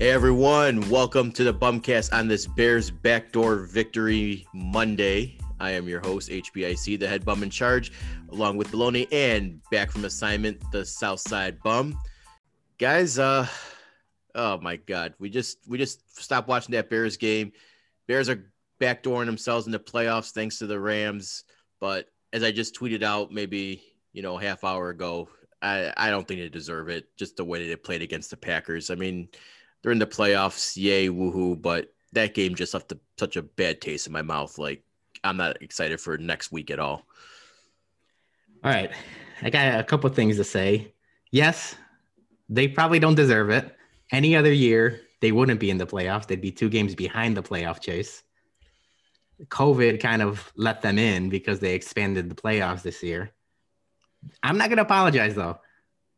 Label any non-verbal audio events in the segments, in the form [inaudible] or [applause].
Hey everyone, welcome to the Bumcast on this Bears backdoor victory Monday. I am your host, HBIC, the head bum in charge, along with Baloney and back from assignment, the Southside Bum. Guys, uh oh my god, we just we just stopped watching that Bears game. Bears are backdooring themselves in the playoffs thanks to the Rams. But as I just tweeted out maybe, you know, half hour ago, I, I don't think they deserve it, just the way they played against the Packers. I mean, they're in the playoffs, yay, woohoo! But that game just left a, such a bad taste in my mouth. Like I'm not excited for next week at all. All right, I got a couple things to say. Yes, they probably don't deserve it. Any other year, they wouldn't be in the playoffs. They'd be two games behind the playoff chase. COVID kind of let them in because they expanded the playoffs this year. I'm not going to apologize though.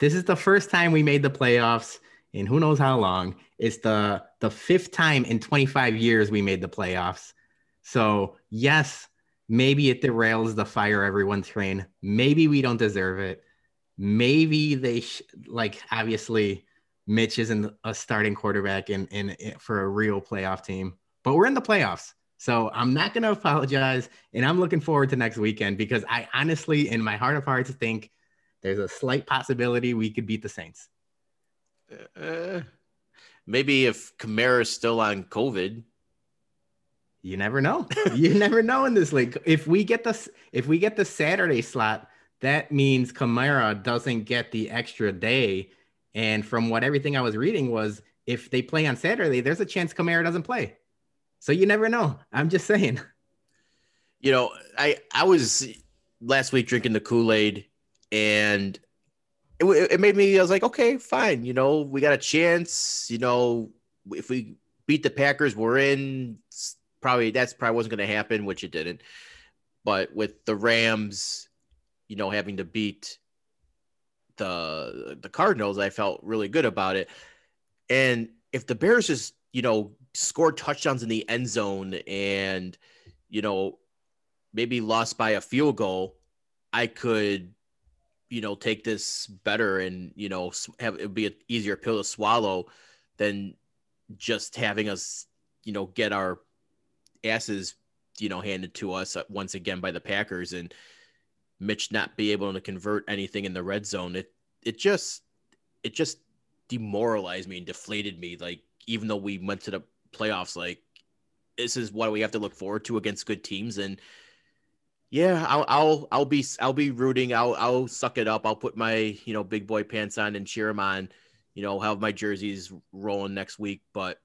This is the first time we made the playoffs in who knows how long. It's the the fifth time in 25 years we made the playoffs. So yes, maybe it derails the fire everyone train. Maybe we don't deserve it. Maybe they sh- like obviously Mitch isn't a starting quarterback in, in, in for a real playoff team, but we're in the playoffs. So I'm not going to apologize, and I'm looking forward to next weekend because I honestly, in my heart of hearts, think there's a slight possibility we could beat the Saints. Uh, maybe if Kamara is still on COVID. You never know. [laughs] you never know in this league. If we get the if we get the Saturday slot, that means Kamara doesn't get the extra day. And from what everything I was reading was, if they play on Saturday, there's a chance Kamara doesn't play. So you never know. I'm just saying. You know, I I was last week drinking the Kool Aid, and it, it made me. I was like, okay, fine. You know, we got a chance. You know, if we beat the Packers, we're in. Probably that's probably wasn't going to happen, which it didn't. But with the Rams, you know, having to beat the the Cardinals, I felt really good about it. And if the Bears just, you know, scored touchdowns in the end zone and, you know, maybe lost by a field goal, I could you know take this better and you know have it be an easier pill to swallow than just having us you know get our asses you know handed to us uh, once again by the Packers and Mitch not be able to convert anything in the red zone. It it just it just demoralized me and deflated me like even though we went to the playoffs like this is what we have to look forward to against good teams and yeah, I'll I'll I'll be I'll be rooting. I'll I'll suck it up. I'll put my you know big boy pants on and cheer them on. You know, have my jerseys rolling next week. But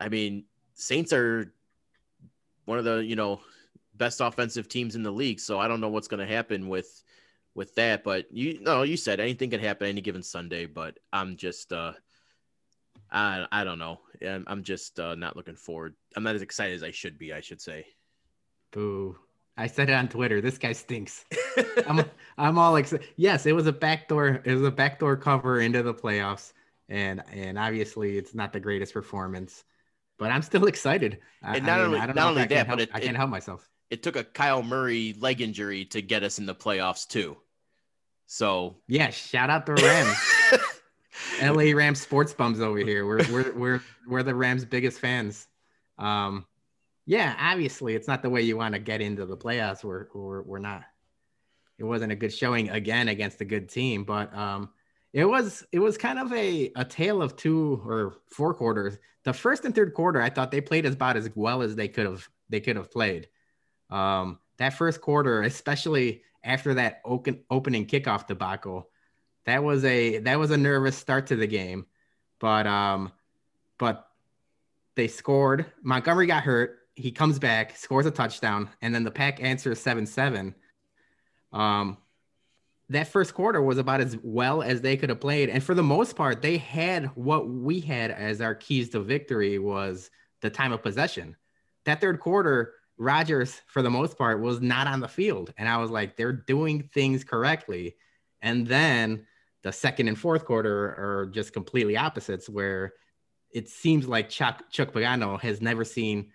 I mean, Saints are one of the you know best offensive teams in the league. So I don't know what's going to happen with with that. But you know, you said anything can happen any given Sunday. But I'm just uh, I I don't know. I'm, I'm just uh, not looking forward. I'm not as excited as I should be. I should say. Boo. I said it on Twitter. This guy stinks. [laughs] I'm, I'm all excited. Yes, it was a backdoor. It was a backdoor cover into the playoffs, and and obviously it's not the greatest performance, but I'm still excited. And not I mean, only not only that, but it, I can't help myself. It took a Kyler Murray leg injury to get us in the playoffs too. So yeah, shout out the Rams. [laughs] LA Rams sports bums over here. We're we're we're we're the Rams' biggest fans. Um, yeah, obviously, it's not the way you want to get into the playoffs. We're, we're, we're not. It wasn't a good showing again against a good team, but um, it was it was kind of a a tale of two or four quarters. The first and third quarter, I thought they played about as well as they could have they could have played. Um, that first quarter, especially after that open, opening kickoff debacle, that was a that was a nervous start to the game, but um, but they scored. Montgomery got hurt he comes back, scores a touchdown, and then the pack answers 7 7. Um, that first quarter was about as well as they could have played. And for the most part, they had what we had as our keys to victory was the time of possession. That third quarter, Rodgers, for the most part, was not on the field. And I was like, they're doing things correctly. And then the second and fourth quarter are just completely opposites, where it seems like Chuck, Chuck Pagano has never seen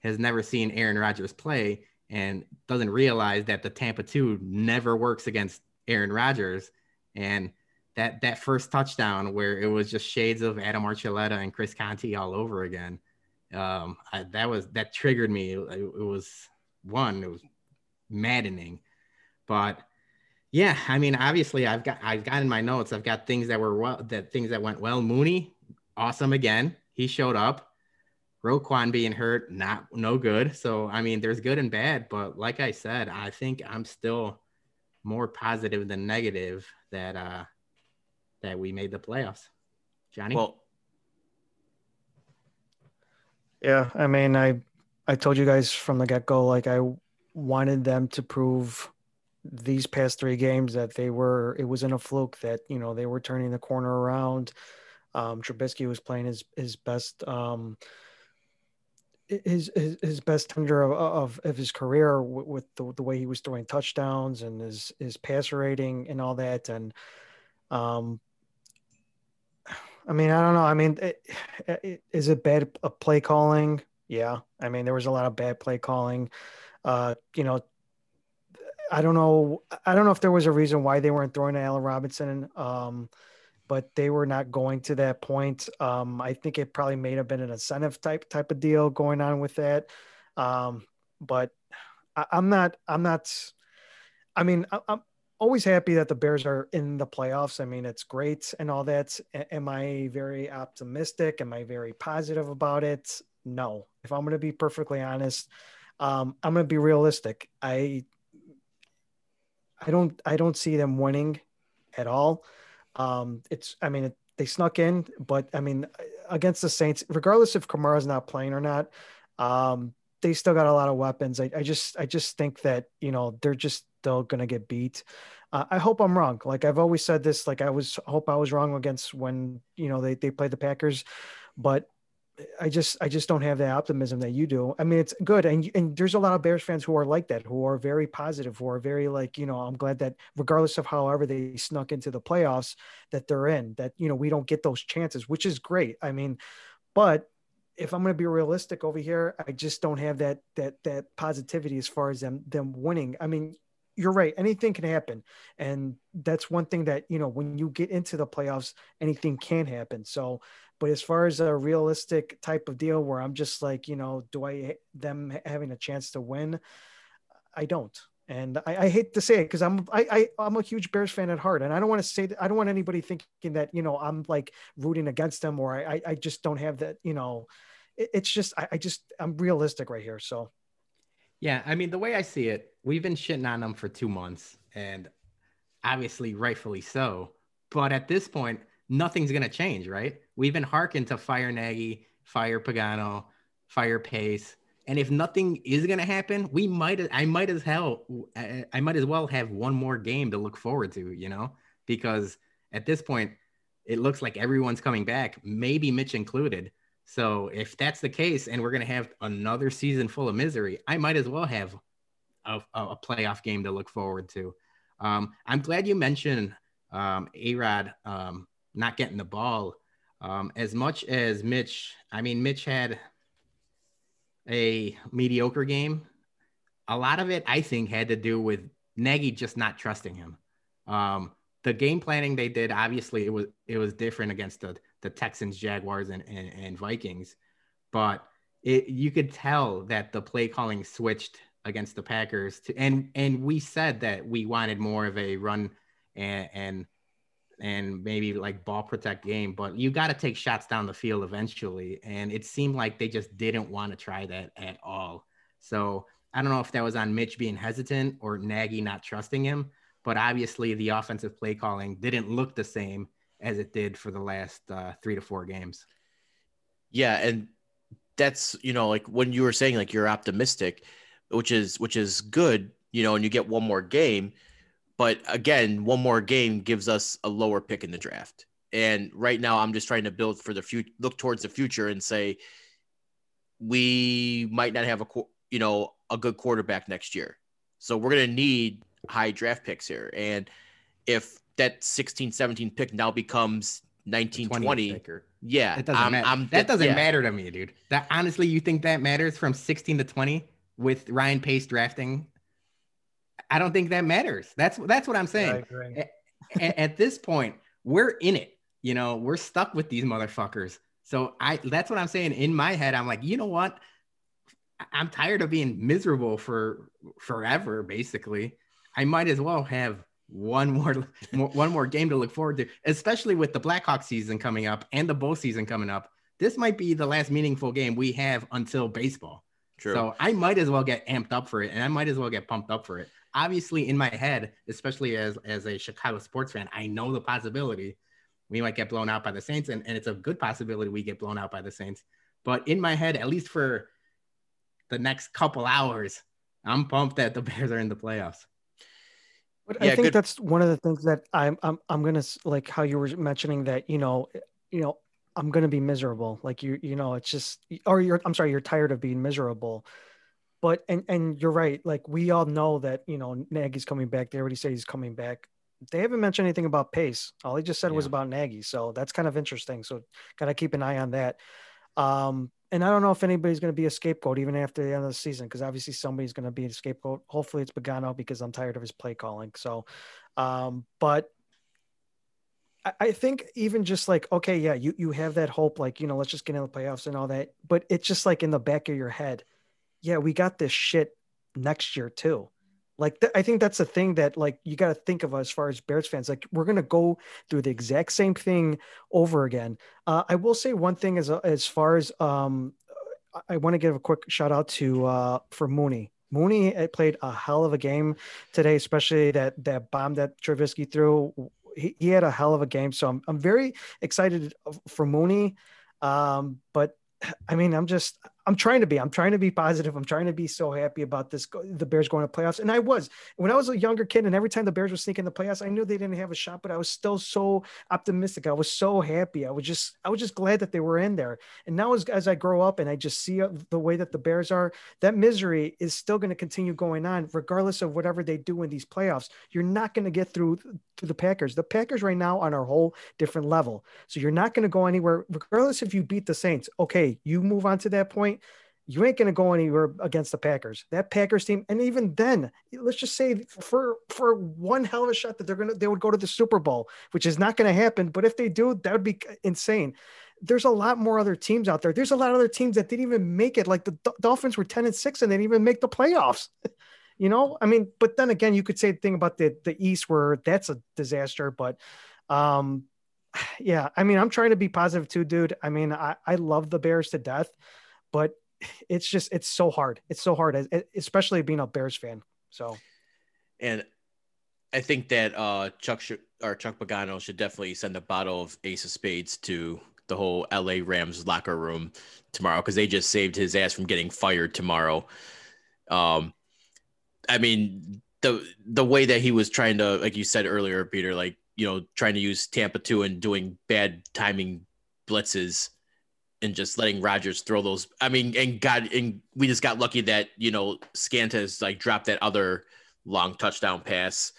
has never seen Aaron Rodgers play and doesn't realize that the Tampa 2 never works against Aaron Rodgers. And that that first touchdown where it was just shades of Adam Archuleta and Chris Conte all over again. Um, I, that was that triggered me. It, it was one, it was maddening, but yeah, I mean, obviously, I've got I've got in my notes. I've got things that were well, that things that went well. Mooney, awesome again. He showed up. Roquan being hurt, not no good. So I mean, there's good and bad, but like I said, I think I'm still more positive than negative that uh that we made the playoffs. Johnny. Well, yeah, I mean, I I told you guys from the get go, like I wanted them to prove these past three games that they were it was in a fluke that you know they were turning the corner around. Um, Trubisky was playing his his best um, his, his his best tender of, of, of his career with, the, the way he was throwing touchdowns and his his passer rating and all that and um I mean I don't know I mean it, it, is it bad play calling? Yeah I mean there was a lot of bad play calling uh you know I don't know I don't know if there was a reason why they weren't throwing to Allen Robinson um but they were not going to that point. Um, I think it probably may have been an incentive type type of deal going on with that. Um, but I, am not. I'm not. I mean, I, I'm always happy that the Bears are in the playoffs. I mean, it's great and all that. Am I very optimistic? Am I very positive about it? No. If I'm going to be perfectly honest, um, I'm going to be realistic. I I don't I don't see them winning at all. Um, it's, I mean, it, they snuck in, but I mean, against the Saints, regardless if Kamara's not playing or not, um, they still got a lot of weapons. I, I just, I just think that you know they're just still gonna get beat. Uh, I hope I'm wrong. Like I've always said this. Like I was hope I was wrong against when you know they they played the Packers, but I just I just don't have the optimism that you do. I mean, it's good, and and there's a lot of Bears fans who are like that, who are very positive, who are very like you know. I'm glad that regardless of however they snuck into the playoffs, that they're in. That you know we don't get those chances, which is great. I mean, but if I'm going to be realistic over here, I just don't have that that that positivity as far as them them winning. I mean, you're right. Anything can happen, and that's one thing that you know when you get into the playoffs, anything can happen. So but as far as a realistic type of deal where I'm just like, you know, do I them having a chance to win? I don't. And I, I hate to say it because I'm I, I am a huge Bears fan at heart, and I don't want to say that I don't want anybody thinking that you know I'm like rooting against them or I I just don't have that you know, it, it's just I, I just I'm realistic right here. So, yeah, I mean the way I see it, we've been shitting on them for two months, and obviously rightfully so. But at this point, nothing's to change, right? We've been hearkened to fire Nagy, fire Pagano, fire Pace. And if nothing is going to happen, we might, I might as hell, I might as well have one more game to look forward to, you know, because at this point, it looks like everyone's coming back, maybe Mitch included. So if that's the case, and we're going to have another season full of misery, I might as well have a, a playoff game to look forward to. Um, I'm glad you mentioned um, A-Rob um, not getting the ball. Um, as much as Mitch, I mean, Mitch had a mediocre game. A lot of it, I think, had to do with Nagy just not trusting him. Um, the game planning they did, obviously, it was it was different against the the Texans, Jaguars, and and, and Vikings, but it you could tell that the play calling switched against the Packers. To, and and we said that we wanted more of a run and and and maybe like ball protect game, but you got to take shots down the field eventually. And it seemed like they just didn't want to try that at all. So I don't know if that was on Mitch being hesitant or Nagy not trusting him, but obviously the offensive play calling didn't look the same as it did for the last uh, three to four games. Yeah, and that's you know like when you were saying like you're optimistic, which is which is good, you know, and you get one more game but again, one more game gives us a lower pick in the draft. And right now, I'm just trying to build for the future, look towards the future, and say we might not have a you know a good quarterback next year. So we're gonna need high draft picks here. And if that 16, 17 pick now becomes 19, 20, yeah, it doesn't I'm, matter. I'm, that doesn't yeah. matter to me, dude. That honestly, you think that matters from 16 to 20 with Ryan Pace drafting I don't think that matters. That's that's what I'm saying. At, at, this point, we're in it. You know, we're stuck with these motherfuckers. So I that's what I'm saying. In my head, I'm like, you know what? I'm tired of being miserable for forever, basically. I might as well have one more, [laughs] more one more game to look forward to, especially with the Blackhawks season coming up and the bowl season coming up. This might be the last meaningful game we have until baseball. True. So I might as well get amped up for it, and I might as well get pumped up for it. Obviously, in my head, especially as as a Chicago sports fan, I know the possibility we might get blown out by the Saints, and, and it's a good possibility we get blown out by the Saints. But in my head, at least for the next couple hours, I'm pumped that the [laughs] Bears are in the playoffs. But yeah, I think good. that's one of the things that I'm I'm I'm gonna like how you were mentioning that you know you know I'm gonna be miserable like you you know it's just or you're I'm sorry you're tired of being miserable, but and and you're right like we all know that you know Nagy's coming back they already say he's coming back they haven't mentioned anything about pace all he just said yeah. was about Nagy so that's kind of interesting so gotta keep an eye on that. Um, and I don't know if anybody's going to be a scapegoat even after the end of the season because obviously somebody's going to be a scapegoat. Hopefully it's Pagano because I'm tired of his play calling. So, um, but I, I think even just like okay, yeah, you you have that hope, like you know, let's just get in the playoffs and all that. But it's just like in the back of your head, yeah, we got this shit next year too. Like th- I think that's the thing that like you got to think of as far as Bears fans. Like we're gonna go through the exact same thing over again. Uh, I will say one thing as as far as um, I want to give a quick shout out to uh, for Mooney. Mooney played a hell of a game today, especially that that bomb that Trubisky threw. He, he had a hell of a game, so I'm I'm very excited for Mooney. Um, but I mean, I'm just I'm trying to be. I'm trying to be positive. I'm trying to be so happy about this. The Bears going to playoffs, and I was when I was a younger kid, and every time the Bears were sneaking the playoffs, I knew they didn't have a shot, but I was still so optimistic. I was so happy. I was just I was just glad that they were in there. And now, as as I grow up and I just see uh, the way that the Bears are, that misery is still going to continue going on, regardless of whatever they do in these playoffs. You're not going to get through to the Packers. The Packers right now on a whole different level, so you're not going to go anywhere, regardless if you beat the Saints. Okay, you move on to that point you ain't going to go anywhere against the Packers. That Packers team, and even then, let's just say for for one hell of a shot that they're gonna they would go to the Super Bowl, which is not going to happen. But if they do, that would be insane. There's a lot more other teams out there. There's a lot of other teams that didn't even make it. Like the Dolphins were ten and six, and they didn't even make the playoffs. [laughs] you know, I mean, but then again, you could say the thing about the the East where that's a disaster. But um, [sighs] yeah, I mean, I'm trying to be positive too, dude. I mean, I I love the Bears to death, but it's just it's so hard. It's so hard, especially being a Bears fan. So, and I think that uh, Chuck sh- or Chuck Pagano should definitely send a bottle of Ace of Spades to the whole LA Rams locker room tomorrow because they just saved his ass from getting fired tomorrow. Um, I mean the the way that he was trying to, like you said earlier, Peter, like you know, trying to use Tampa two and doing bad timing blitzes and just letting Rodgers throw those. I mean, and God, and we just got lucky that you know Scantas like dropped that other long touchdown pass,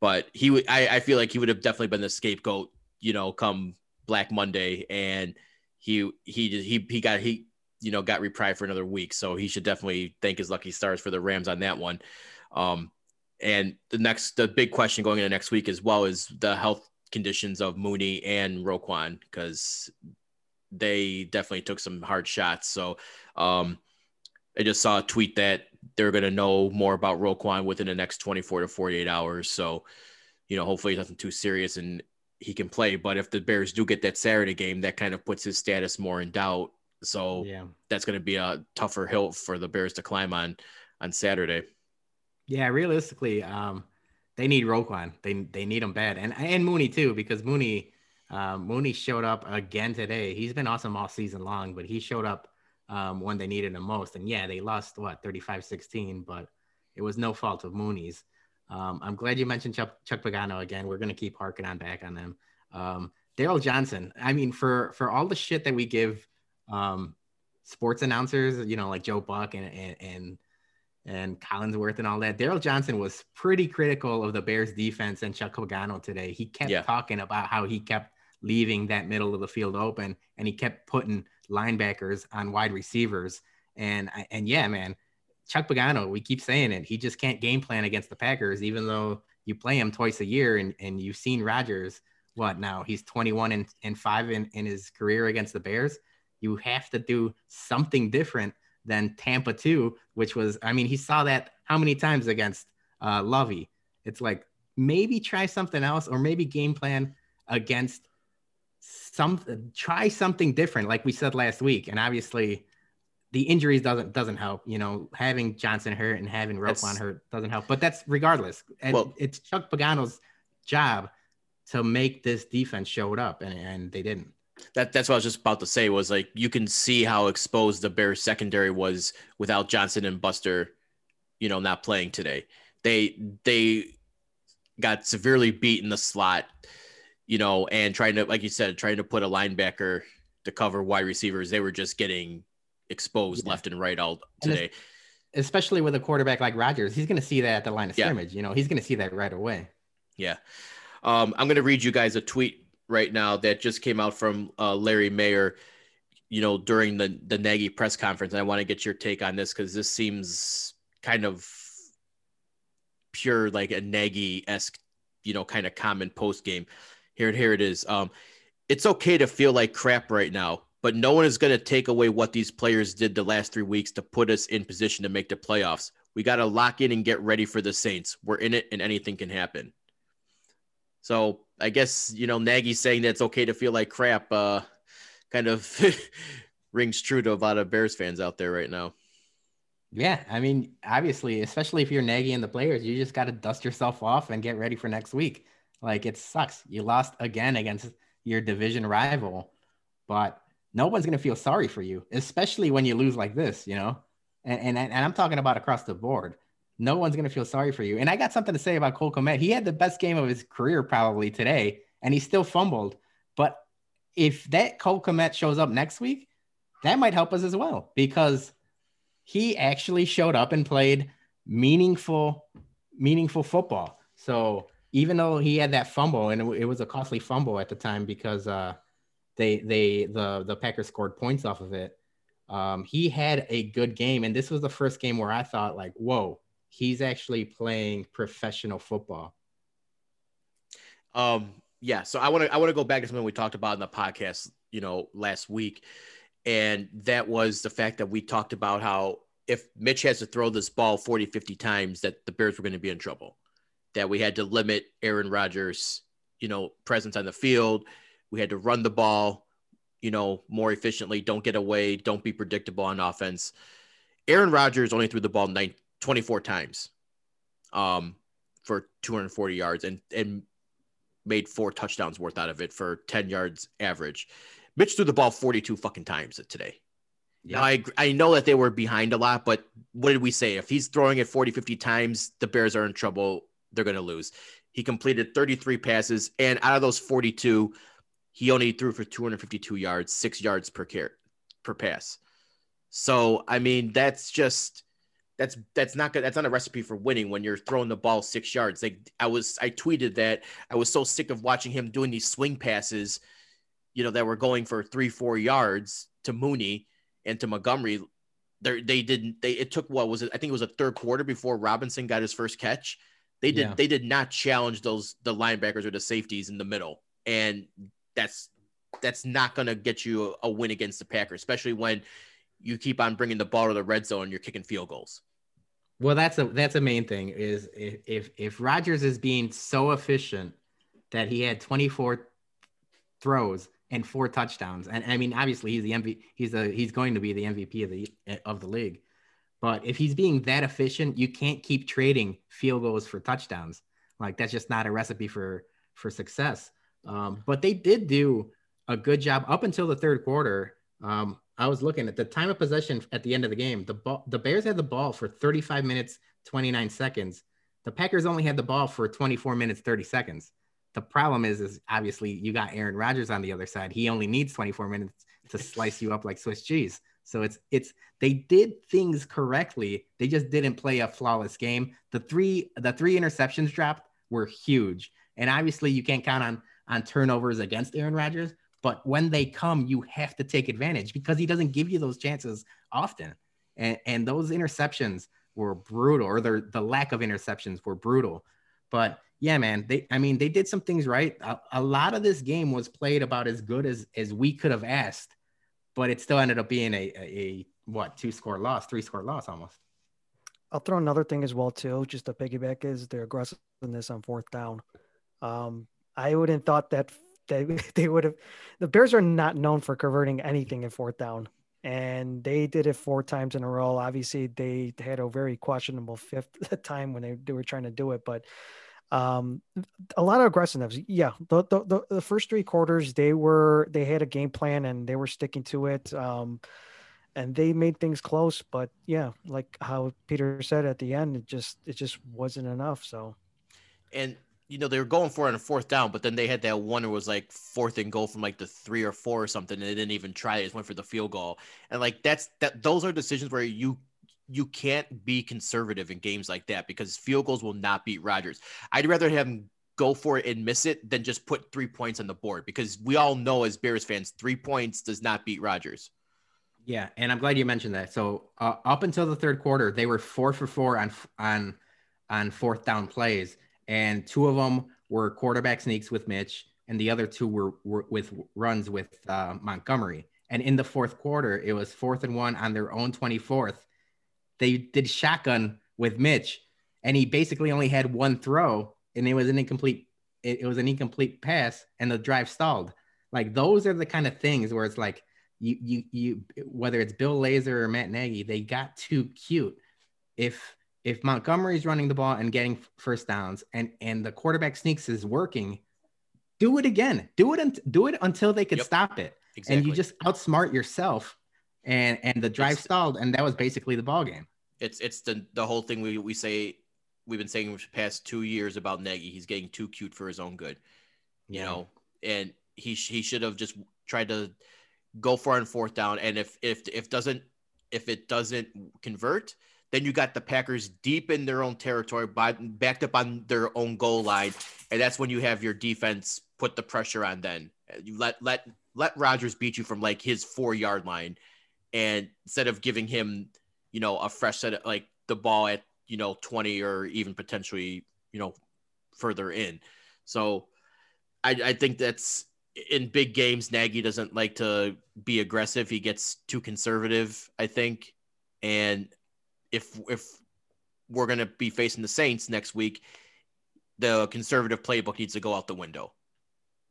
but he would. I, I feel like he would have definitely been the scapegoat. You know, come Black Monday, and he he he he got he you know got reprieved for another week, so he should definitely thank his lucky stars for the Rams on that one. Um, and the next the big question going into next week as well is the health conditions of Mooney and Roquan because they definitely took some hard shots. So um, I just saw a tweet that they're going to know more about Roquan within the next 24 to 48 hours. So, you know, hopefully nothing too serious and he can play. But if the Bears do get that Saturday game, that kind of puts his status more in doubt. So yeah. that's going to be a tougher hill for the Bears to climb on on Saturday. Yeah, realistically, um, they need Roquan. They they need him bad, and and Mooney too, because Mooney um, Mooney showed up again today. He's been awesome all season long, but he showed up um, when they needed him most. And yeah, they lost what 35 16, but it was no fault of Mooney's. Um, I'm glad you mentioned Chuck, Chuck Pagano again. We're going to keep harking on back on them. Um, Daryl Johnston. I mean, for for all the shit that we give um, sports announcers, you know, like Joe Buck and and and, and Collinsworth and all that. Daryl Johnston was pretty critical of the Bears defense and Chuck Pagano today. He kept yeah. talking about how he kept leaving that middle of the field open, and he kept putting linebackers on wide receivers. And and yeah, man, Chuck Pagano, we keep saying it, he just can't game plan against the Packers, even though you play him twice a year, and and you've seen Rodgers what now? He's 21 and, and five in, in his career against the Bears. You have to do something different than Tampa 2, which was, I mean, he saw that how many times against uh, Lovie? It's like maybe try something else or maybe game plan against some try something different like we said last week. And obviously the injuries doesn't doesn't help you know having Johnson hurt and having Roquan hurt doesn't help but that's regardless. And well, it's Chuck Pagano's job to make this defense showed up and, and they didn't. That that's what I was just about to say was like you can see how exposed the Bears secondary was without Johnson and Buster you know not playing today. They they got severely beat in the slot, you know, and trying to, like you said, trying to put a linebacker to cover wide receivers. They were just getting exposed yeah. left and right all today. especially with a quarterback like Rodgers, he's going to see that at the line of scrimmage. You know, he's going to see that right away. Yeah. Um, I'm going to read you guys a tweet right now that just came out from uh, Larry Mayer, you know, during the, the Nagy press conference. And I want to get your take on this because this seems kind of pure like a Nagy esque, you know, kind of common post game. Here, here it is. Um, it's okay to feel like crap right now, but no one is going to take away what these players did the last three weeks to put us in position to make the playoffs. We got to lock in and get ready for the Saints. We're in it, and anything can happen. So I guess you know Nagy saying that it's okay to feel like crap. Uh, kind of [laughs] rings true to a lot of Bears fans out there right now. Yeah, I mean, obviously, especially if you're Nagy and the players, you just got to dust yourself off and get ready for next week. Like it sucks. You lost again against your division rival, but no one's gonna feel sorry for you, especially when you lose like this, you know. And and, and I'm talking about across the board. No one's gonna feel sorry for you. And I got something to say about Cole Kmet. He had the best game of his career probably today, and he still fumbled. But if that Cole Kmet shows up next week, that might help us as well because he actually showed up and played meaningful, meaningful football. So even though he had that fumble and it, was a costly fumble at the time because uh, they they the the Packers scored points off of it. Um, he had a good game, and this was the first game where I thought like, whoa, he's actually playing professional football. Um, yeah. So I want to I want to go back to something we talked about in the podcast, you know, last week. And that was the fact that we talked about how if Mitch has to throw this ball 40, 50 times, that the Bears were going to be in trouble. That we had to limit Aaron Rodgers, you know, presence on the field. We had to run the ball, you know, more efficiently. Don't get away. Don't be predictable on offense. Aaron Rodgers only threw the ball nine, 24 times um, for 240 yards and, and made four touchdowns worth out of it for 10 yards average. Mitch threw the ball 42 fucking times today. Yeah. Now, I I know that they were behind a lot, but what did we say? If he's throwing it 40, 50 times, the Bears are in trouble. They're going to lose. He completed 33 passes, and out of those 42, he only threw for 252 yards, six yards per care per pass. So I mean, that's just that's that's not good. That's not a recipe for winning when you're throwing the ball six yards. Like I was, I tweeted that I was so sick of watching him doing these swing passes you know, that were going for three, four yards to Mooney and to Montgomery. They're, they didn't they it took what was it? I think it was a third quarter before Robinson got his first catch. They did yeah. they did not challenge those the linebackers or the safeties in the middle. And that's that's not going to get you a, a win against the Packers, especially when you keep on bringing the ball to the red zone and you're kicking field goals. Well, that's a that's a main thing is if if, if Rodgers is being so efficient that he had 24 throws and four touchdowns. And I mean, obviously, he's the MVP. He's a he's going to be the MVP of the of the league. But if he's being that efficient, you can't keep trading field goals for touchdowns. Like that's just not a recipe for for success. Um, but they did do a good job up until the third quarter. Um, I was looking at the time of possession at the end of the game. The ball, the Bears had the ball for 35 minutes 29 seconds. The Packers only had the ball for 24 minutes 30 seconds. The problem is, is obviously you got Aaron Rodgers on the other side. He only needs 24 minutes to slice you up like Swiss cheese. So it's it's they did things correctly. They just didn't play a flawless game. The three the three interceptions dropped were huge. And obviously you can't count on on turnovers against Aaron Rodgers, but when they come, you have to take advantage because he doesn't give you those chances often. And and those interceptions were brutal, or the the lack of interceptions were brutal. But yeah, man. They, I mean, they did some things right. A, a, lot of this game was played about as good as as we could have asked, but it still ended up being a, a, a what two score loss, three score loss almost. I'll throw another thing as well too, just to piggyback is their aggressiveness on fourth down. Um, I wouldn't thought that they [laughs] they would have. The Bears are not known for converting anything in fourth down, and they did it four times in a row. Obviously, they had a very questionable fifth [laughs] time when they, they were trying to do it, but um a lot of aggressiveness. Yeah the, the the first three quarters they were they had a game plan and they were sticking to it um and they made things close but yeah like how peter said at the end it just it just wasn't enough so. And you know they were going for it on a fourth down but then they had that one it was like fourth and goal from like the three or four or something and they didn't even try it just went for the field goal. And like that's that those are decisions where you you can't be conservative in games like that because field goals will not beat Rodgers. I'd rather have him go for it and miss it than just put three points on the board because we all know as Bears fans, three points does not beat Rodgers. Yeah, and I'm glad you mentioned that. So uh, up until the third quarter, they were four for four on on on fourth down plays, and two of them were quarterback sneaks with Mitch, and the other two were, were with runs with uh, Montgomery. And in the fourth quarter, it was fourth and one on their own 24th they did shotgun with Mitch, and he basically only had one throw, and it was an incomplete. It, it was an incomplete pass, and the drive stalled. Like those are the kind of things where it's like you you you whether it's Bill Lazor or Matt Nagy, they got too cute. If if Montgomery's running the ball and getting first downs, and and the quarterback sneaks is working, do it again. Do it un- do it until they could yep. stop it. Exactly. And you just outsmart yourself and and the drive it's, stalled, and that was basically the ball game. It's it's the the whole thing we we say we've been saying for the past two years about Nagy. He's getting too cute for his own good, you yeah. know, and he he should have just tried to go for on fourth down, and if if if doesn't if it doesn't convert, then you got the Packers deep in their own territory, by, backed up on their own goal line, and that's when you have your defense put the pressure on. Then you let let let Rodgers beat you from like his four yard line, and instead of giving him, you know, a fresh set of like the ball at, you know, 20 or even potentially, you know, further in. So I, I think that's in big games, Nagy doesn't like to be aggressive. He gets too conservative, I think. And if if we're gonna be facing the Saints next week, the conservative playbook needs to go out the window.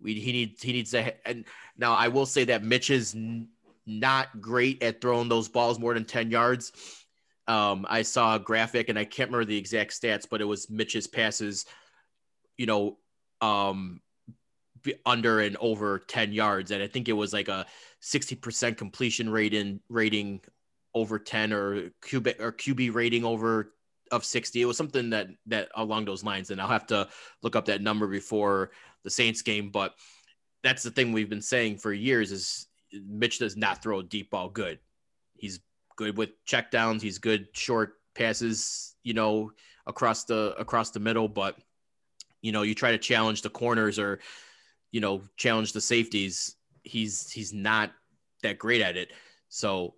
We, he needs he needs to and now I will say that Mitch is not great at throwing those balls more than 10 yards. Um, I saw a graphic and I can't remember the exact stats, but it was Mitch's passes, you know, um, under and over 10 yards. And I think it was like a 60% completion rate in rating over 10 or QB or QB rating over of 60. It was something that, that along those lines. And I'll have to look up that number before the Saints game. But that's the thing we've been saying for years is Mitch does not throw a deep ball good. He's good with checkdowns. He's good short passes, you know, across the across the middle. But you know, you try to challenge the corners or you know challenge the safeties. He's he's not that great at it. So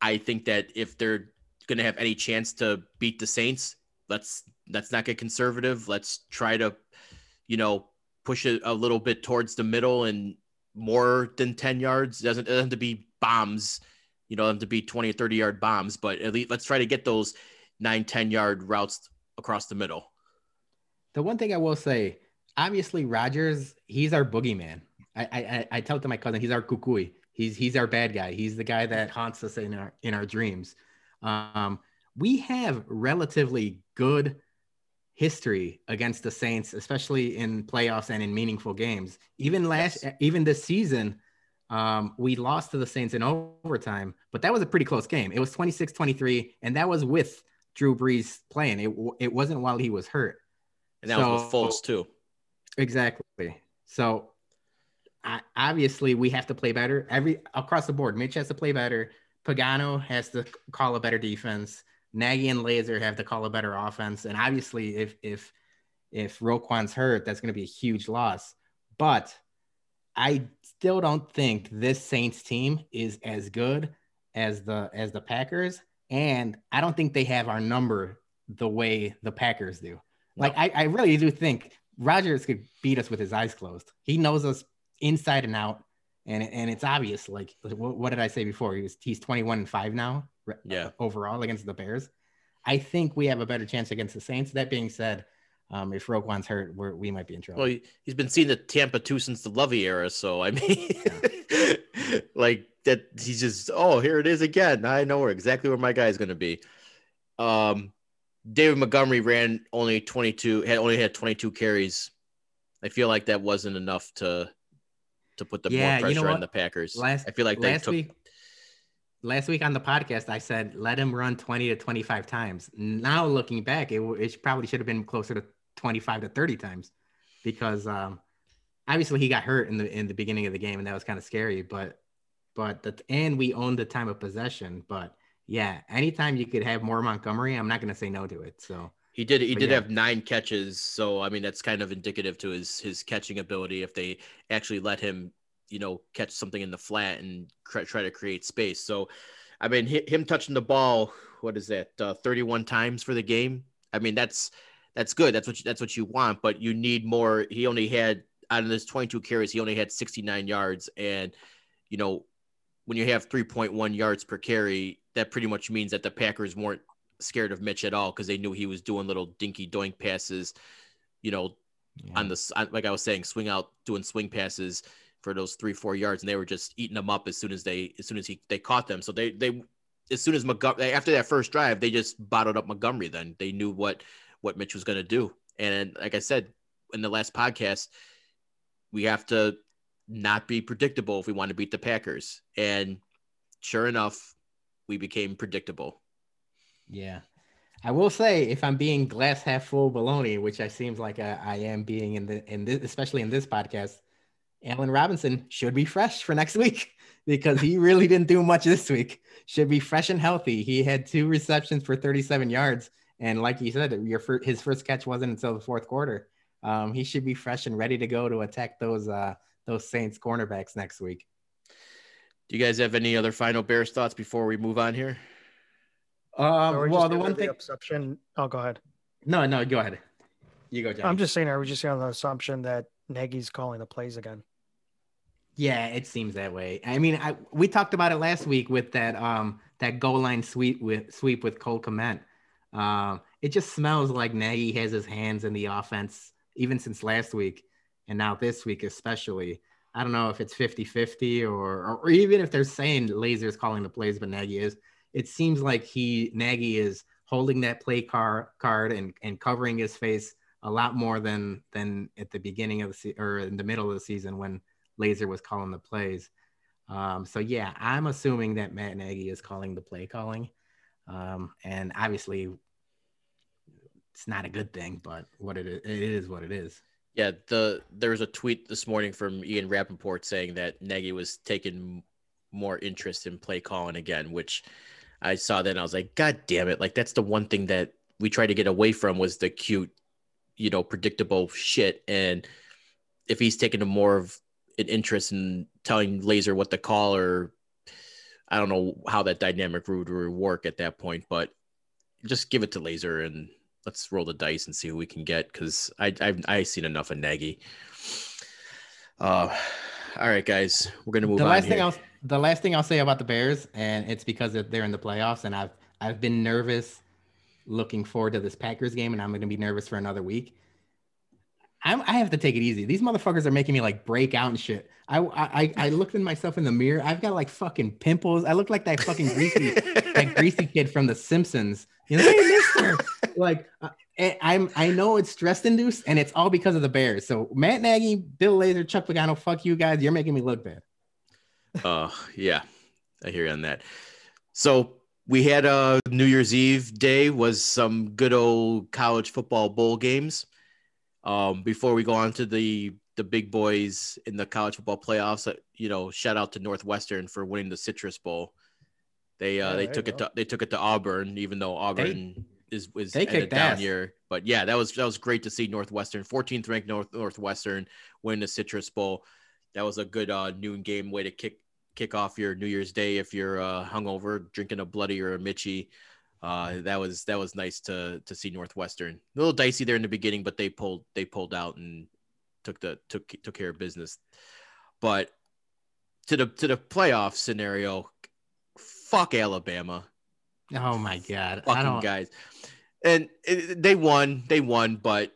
I think that if they're going to have any chance to beat the Saints, let's let's not get conservative. Let's try to, you know, push it a little bit towards the middle and more than 10 yards. It doesn't, it doesn't have to be bombs, you know, have to be 20 or 30 yard bombs, but at least let's try to get those nine, 10 yard routes across the middle. The one thing I will say, obviously Rodgers, he's our boogeyman. I, I, I tell to my cousin, he's our kukui. He's, he's our bad guy. He's the guy that haunts us in our, in our dreams. Um, we have relatively good history against the Saints, especially in playoffs and in meaningful games. Even last, yes. even this season, um, we lost to the Saints in overtime, but that was a pretty close game. It was 26 23, and that was with Drew Brees playing. It, it wasn't while he was hurt. And that so, was with Foles, too. Exactly. So I, obviously, we have to play better every across the board. Mitch has to play better. Pagano has to call a better defense. Nagy and Lazor have to call a better offense. And obviously, if if if Roquan's hurt, that's going to be a huge loss. But I still don't think this Saints team is as good as the as the Packers, and I don't think they have our number the way the Packers do. Like I, I really do think Rodgers could beat us with his eyes closed. He knows us inside and out, and and it's obvious. Like what, what did I say before? He was he's 21 and five now. Yeah. Overall against the Bears, I think we have a better chance against the Saints. That being said, um, if Roquan's hurt, we're, we might be in trouble. Well, he, has been seeing the Tampa two since the Lovie era, so I mean, yeah. [laughs] like that. He's just oh, here it is again. I know where exactly where my guy is going to be. Um, David Montgomery ran only 22, had only had 22 carries. I feel like that wasn't enough to to put the yeah, more pressure you know on the Packers. Last, I feel like last took... week, last week on the podcast, I said let him run 20 to 25 times. Now looking back, it, it probably should have been closer to 25 to 30 times because um, obviously he got hurt in the in the beginning of the game and that was kind of scary. But but the, and we owned the time of possession, but yeah, anytime you could have more Montgomery, I'm not going to say no to it. So he did. He did yeah. have nine catches. So I mean, that's kind of indicative to his his catching ability. If they actually let him, you know, catch something in the flat and try, try to create space. So, I mean, him touching the ball. What is that? Uh, 31 times for the game. I mean, that's that's good. That's what you, that's what you want. But you need more. He only had out of this 22 carries, he only had 69 yards, and you know, when you have 3.1 yards per carry, that pretty much means that the Packers weren't scared of Mitch at all because they knew he was doing little dinky doink passes, you know, yeah. on the like I was saying, swing out doing swing passes for those three four yards, and they were just eating them up as soon as they as soon as he they caught them. So they they as soon as Montgomery after that first drive, they just bottled up Montgomery. Then they knew what what Mitch was going to do, and like I said in the last podcast, we have to not be predictable if we want to beat the Packers. And sure enough, we became predictable. Yeah. I will say, if I'm being glass half full baloney, which I seems like I, I am being in the in this, especially in this podcast, Allen Robinson should be fresh for next [laughs] week because he really didn't do much this week. Should be fresh and healthy. He had two receptions for 37 yards, and like you said, your his first catch wasn't until the fourth quarter. Um, he should be fresh and ready to go to attack those uh, those Saints cornerbacks next week. Do you guys have any other final Bears thoughts before we move on here? Um, well, the one thing. The assumption. Oh, go ahead. No, no, go ahead. You go, John. I'm just saying. Are we just on the assumption that Nagy's calling the plays again. Yeah, it seems that way. I mean, I, we talked about it last week with that um that goal line sweep with sweep with Cole Kmet. Um, it just smells like Nagy has his hands in the offense even since last week and now this week especially. I don't know if it's 50-50 or, or even if they're saying Lazor's calling the plays, but Nagy is. It seems like he Nagy is holding that play car card and, and covering his face a lot more than than at the beginning of the se- or in the middle of the season when Lazor was calling the plays. Um, so yeah, I'm assuming that Matt Nagy is calling the play calling, um, and obviously it's not a good thing, but what it is, it is what it is. Yeah, the there was a tweet this morning from Ian Rapoport saying that Nagy was taking more interest in play calling again, which I saw that and I was like, God damn it! Like that's the one thing that we tried to get away from was the cute, you know, predictable shit. And if he's taking a more of an interest in telling Lazor what to call, or I don't know how that dynamic would work at that point, but just give it to Lazor and let's roll the dice and see who we can get because I I've I seen enough of Nagy. Uh, all right, guys, we're gonna move. On. The last thing here. I'll the last thing I'll say about the Bears, and it's because they're in the playoffs, and I've I've been nervous looking forward to this Packers game, and I'm gonna be nervous for another week. I'm, I have to take it easy. These motherfuckers are making me like break out and shit. I, I I looked at myself in the mirror. I've got like fucking pimples. I look like that fucking greasy [laughs] that greasy kid from The Simpsons. You know, hey, Mister. [laughs] like uh, I'm I know it's stress induced, and it's all because of the Bears. So Matt Nagy, Bill Lazor, Chuck Pagano, fuck you guys. You're making me look bad. Uh, yeah, I hear you on that. So we had a uh, New Year's Eve day was some good old college football bowl games. Um, before we go on to the the big boys in the college football playoffs, uh, you know, shout out to Northwestern for winning the Citrus Bowl. They uh, oh, they took it to they took it to Auburn, even though Auburn they, is was they a down ass. year. But yeah, that was that was great to see Northwestern, 14th ranked North Northwestern, win the Citrus Bowl. That was a good uh, noon game way to kick kick off your New Year's Day if you're uh, hungover, drinking a bloody or a Mitchy. uh, that was that was nice to to see Northwestern. A little dicey there in the beginning, but they pulled they pulled out and took the took took care of business. But to the to the playoff scenario, fuck Alabama. Oh my god, fucking guys, and it, they won, they won, but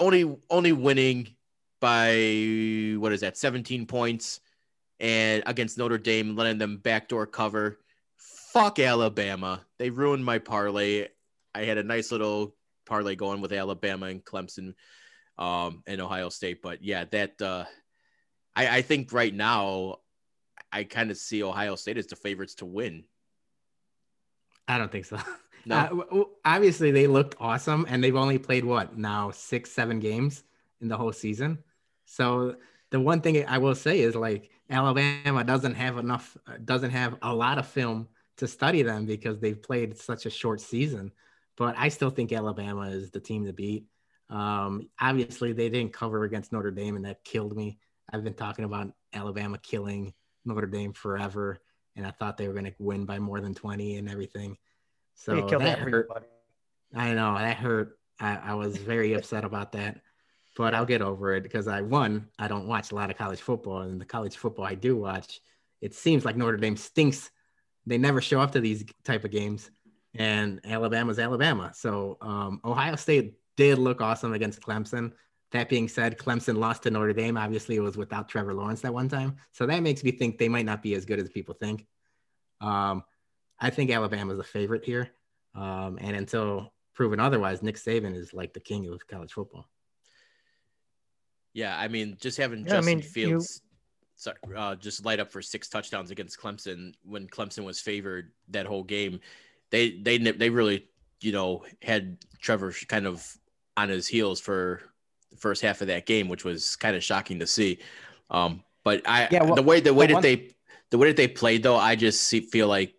only only winning by what is that, seventeen points, and against Notre Dame, letting them backdoor cover. Fuck Alabama. They ruined my parlay. I had a nice little parlay going with Alabama and Clemson um, and Ohio State, but yeah, that uh, I, I think right now I kind of see Ohio State as the favorites to win. I don't think so. [laughs] No. Uh, obviously, they looked awesome, and they've only played what now six, seven games in the whole season. So the one thing I will say is like Alabama doesn't have enough, doesn't have a lot of film to study them because they've played such a short season. But I still think Alabama is the team to beat. Um, obviously, they didn't cover against Notre Dame, and that killed me. I've been talking about Alabama killing Notre Dame forever, and I thought they were going to win by more than 20 and everything. So that hurt. I know that hurt. I, I was very [laughs] upset about that, but I'll get over it because I won. I don't watch a lot of college football, and the college football I do watch, it seems like Notre Dame stinks. They never show up to these type of games, and Alabama's Alabama. So um, Ohio State did look awesome against Clemson. That being said, Clemson lost to Notre Dame. Obviously, it was without Trevor Lawrence that one time. So that makes me think they might not be as good as people think. Um, I think Alabama is a favorite here. Um, and until proven otherwise, Nick Saban is like the king of college football. Yeah, I mean, just having yeah, Justin I mean, Fields you... uh, just light up for six touchdowns against Clemson when Clemson was favored that whole game, they they they really you know had Trevor kind of on his heels for the first half of that game, which was kind of shocking to see. Um, but I yeah, well, the way the way that one... they the way that they played though, I just see, feel like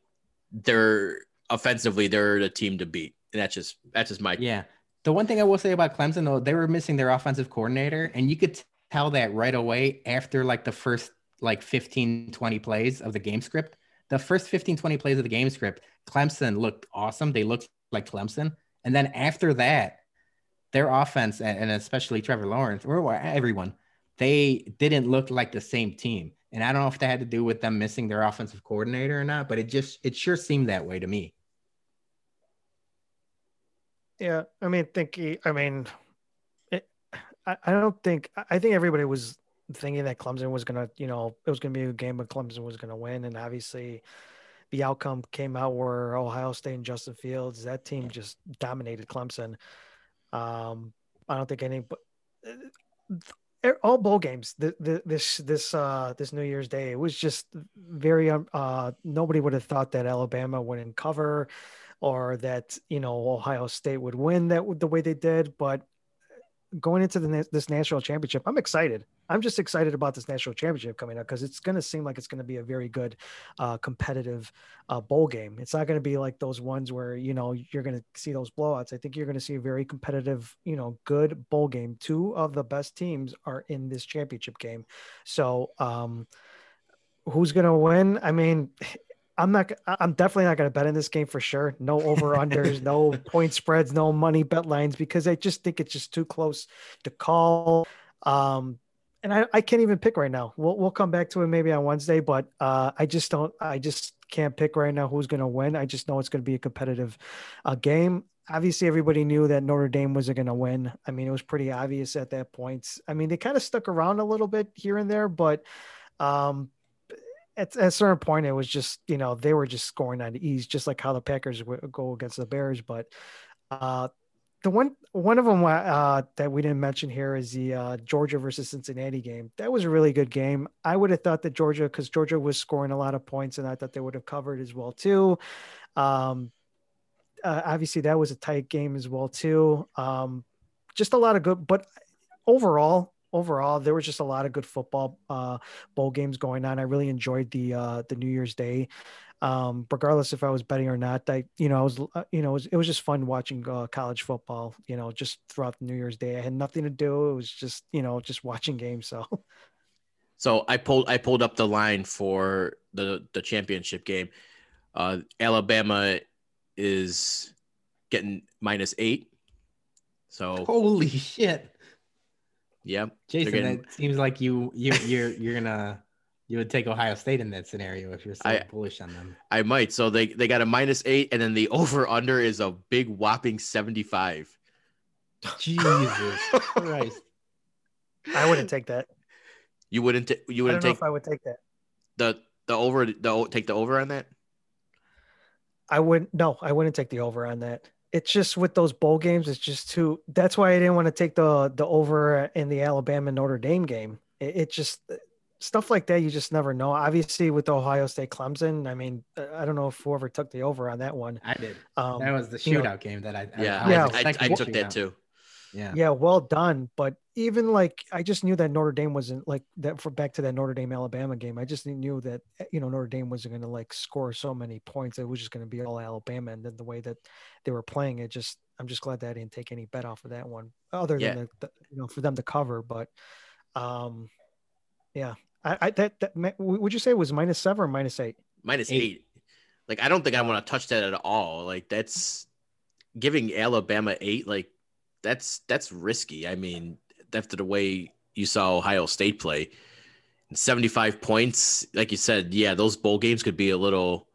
they're offensively they're the team to beat, and that's just that's just my yeah. The one thing I will say about Clemson though, they were missing their offensive coordinator, and you could tell that right away after like the first like 15 20 plays of the game script. The first 15 20 plays of the game script, Clemson looked awesome. They looked like Clemson. And then after that, their offense and especially Trevor Lawrence or everyone, they didn't look like the same team. And I don't know if that had to do with them missing their offensive coordinator or not, but it just it sure seemed that way to me. Yeah, I mean, think I mean, it, I, I don't think I think everybody was thinking that Clemson was gonna, you know, it was gonna be a game, but Clemson was gonna win, and obviously, the outcome came out where Ohio State and Justin Fields, that team just dominated Clemson. Um, I don't think any, but all bowl games the, the, this this uh this new year's day it was just very um, uh nobody would have thought that alabama wouldn't cover or that you know ohio state would win that the way they did but going into the this national championship i'm excited. I'm just excited about this national championship coming up because it's going to seem like it's going to be a very good uh, competitive uh, bowl game. It's not going to be like those ones where you know you're going to see those blowouts. I think you're going to see a very competitive you know good bowl game. Two of the best teams are in this championship game. So um who's going to win? I mean I'm not. I'm definitely not going to bet in this game for sure. No over unders, no [laughs] point spreads, no money bet lines because I just think it's just too close to call. Um, and I, I can't even pick right now. We'll we'll come back to it maybe on Wednesday, but uh, I just don't. I just can't pick right now who's going to win. I just know it's going to be a competitive uh, game. Obviously, everybody knew that Notre Dame wasn't going to win. I mean, it was pretty obvious at that point. I mean, they kind of stuck around a little bit here and there, but um, at, at a certain point, it was just you know they were just scoring on ease, just like how the Packers would go against the Bears. But uh, the one one of them uh, that we didn't mention here is the uh, Georgia versus Cincinnati game. That was a really good game. I would have thought that Georgia, because Georgia was scoring a lot of points, and I thought they would have covered as well too. Um, uh, obviously, that was a tight game as well too. Um, just a lot of good, but overall, overall, there was just a lot of good football uh, bowl games going on. I really enjoyed the uh, the New Year's Day. Um, regardless if I was betting or not, I you know I was uh, you know it was, it was just fun watching uh, college football. You know, just throughout the New Year's Day, I had nothing to do. It was just you know just watching games. So. [laughs] So I pulled I pulled up the line for the the championship game. Uh, Alabama is getting minus eight. So Holy shit, yeah, Jason! getting- That seems like you you you're you're gonna you would take Ohio State in that scenario if you're so I- bullish on them. I might. So they they got a minus eight, and then the over under is a big whopping seventy five. Jesus [laughs] Christ! I wouldn't take that. You wouldn't. T- you I don't wouldn't know take if I would take that. the the over. The o- take the over on that. I wouldn't. No, I wouldn't take the over on that. It's just with those bowl games. It's just too. That's why I didn't want to take the the over in the Alabama Notre Dame game. It, it just stuff like that. You just never know. Obviously, with Ohio State Clemson. I mean, I don't know if whoever took the over on that one. I did. Um, that was the you know- shootout game that I. Yeah, I, Yeah. was I, I, expecting I a took that too. Yeah. yeah, well done. But even like I just knew that Notre Dame wasn't like that for back to that Notre Dame Alabama game. I just knew that you know Notre Dame wasn't going to like score so many points. It was just going to be all Alabama, and then the way that they were playing it, just I'm just glad that I didn't take any bet off of that one, other Yeah. than the, the, you know for them to cover. But um, yeah, I, I that, that would you say it was minus seven or minus eight? Minus Eight. eight. Like I don't think I want to touch that at all. Like that's giving Alabama eight. Like that's that's risky. I mean, after the way you saw Ohio State play, seventy five points. Like you said, yeah, those bowl games could be a little.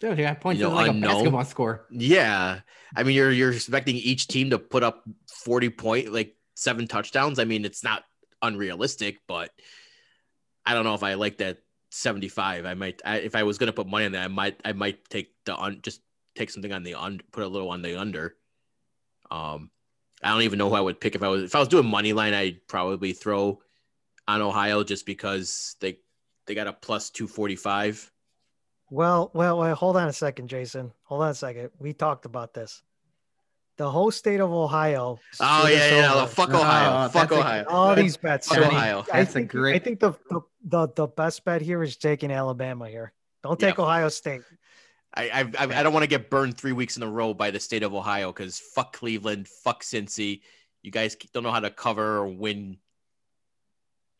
Dude, yeah, points You know, like unknown. a basketball score. Yeah, I mean, you're you're expecting each team to put up forty point, like seven touchdowns. I mean, it's not unrealistic, but I don't know if I like that seventy five. I might, I, if I was gonna put money on that, I might, I might take the un, just take something on the under, put a little on the under. Um, I don't even know who I would pick if I was if I was doing money line. I'd probably throw on Ohio just because they they got a plus two forty five. Well, well, well, hold on a second, Jason. Hold on a second. We talked about this. The whole state of Ohio. Oh screwed yeah, us yeah, over. yeah. Fuck Oh, Ohio. Fuck that's a- Ohio. all these bets. Fuck Ohio. I That's a think, great- I think the, the the the best bet here is taking Alabama here. Don't take Yeah. Ohio State. I I, I, I don't want to get burned three weeks in a row by the state of Ohio because fuck Cleveland, fuck Cincy. You guys don't know how to cover or win